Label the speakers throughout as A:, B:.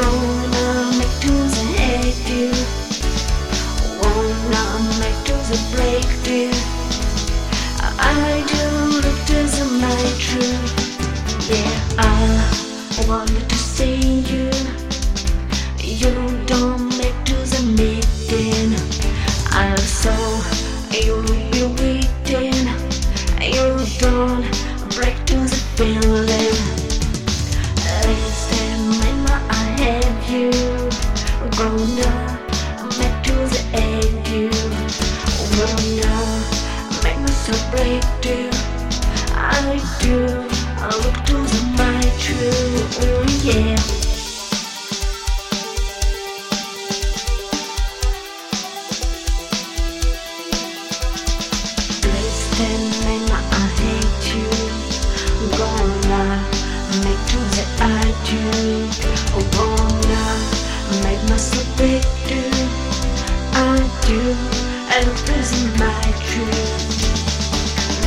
A: Gonna make tools and hate you. Wanna make tools and break you. I do look to my truth. Yeah, I wanted to see you. You don't make and meeting. I saw you be waiting. You don't break tools and feeling. Myself break you. I do. I look to the my true, oh, yeah. Listen, man, I hate you. Gonna make do I do. Gonna make myself do. I do. To my truth.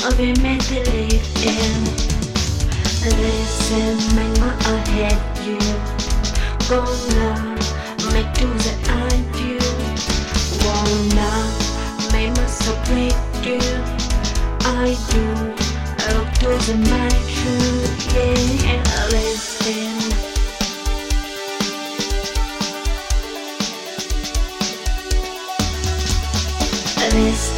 A: I'll be made believe in. Listen, mama, I hate you. Gonna make do that I do. Wanna make myself break you. I do. Look to the my truth, yeah. Listen. Listen, mama,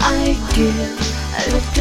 A: I do. I look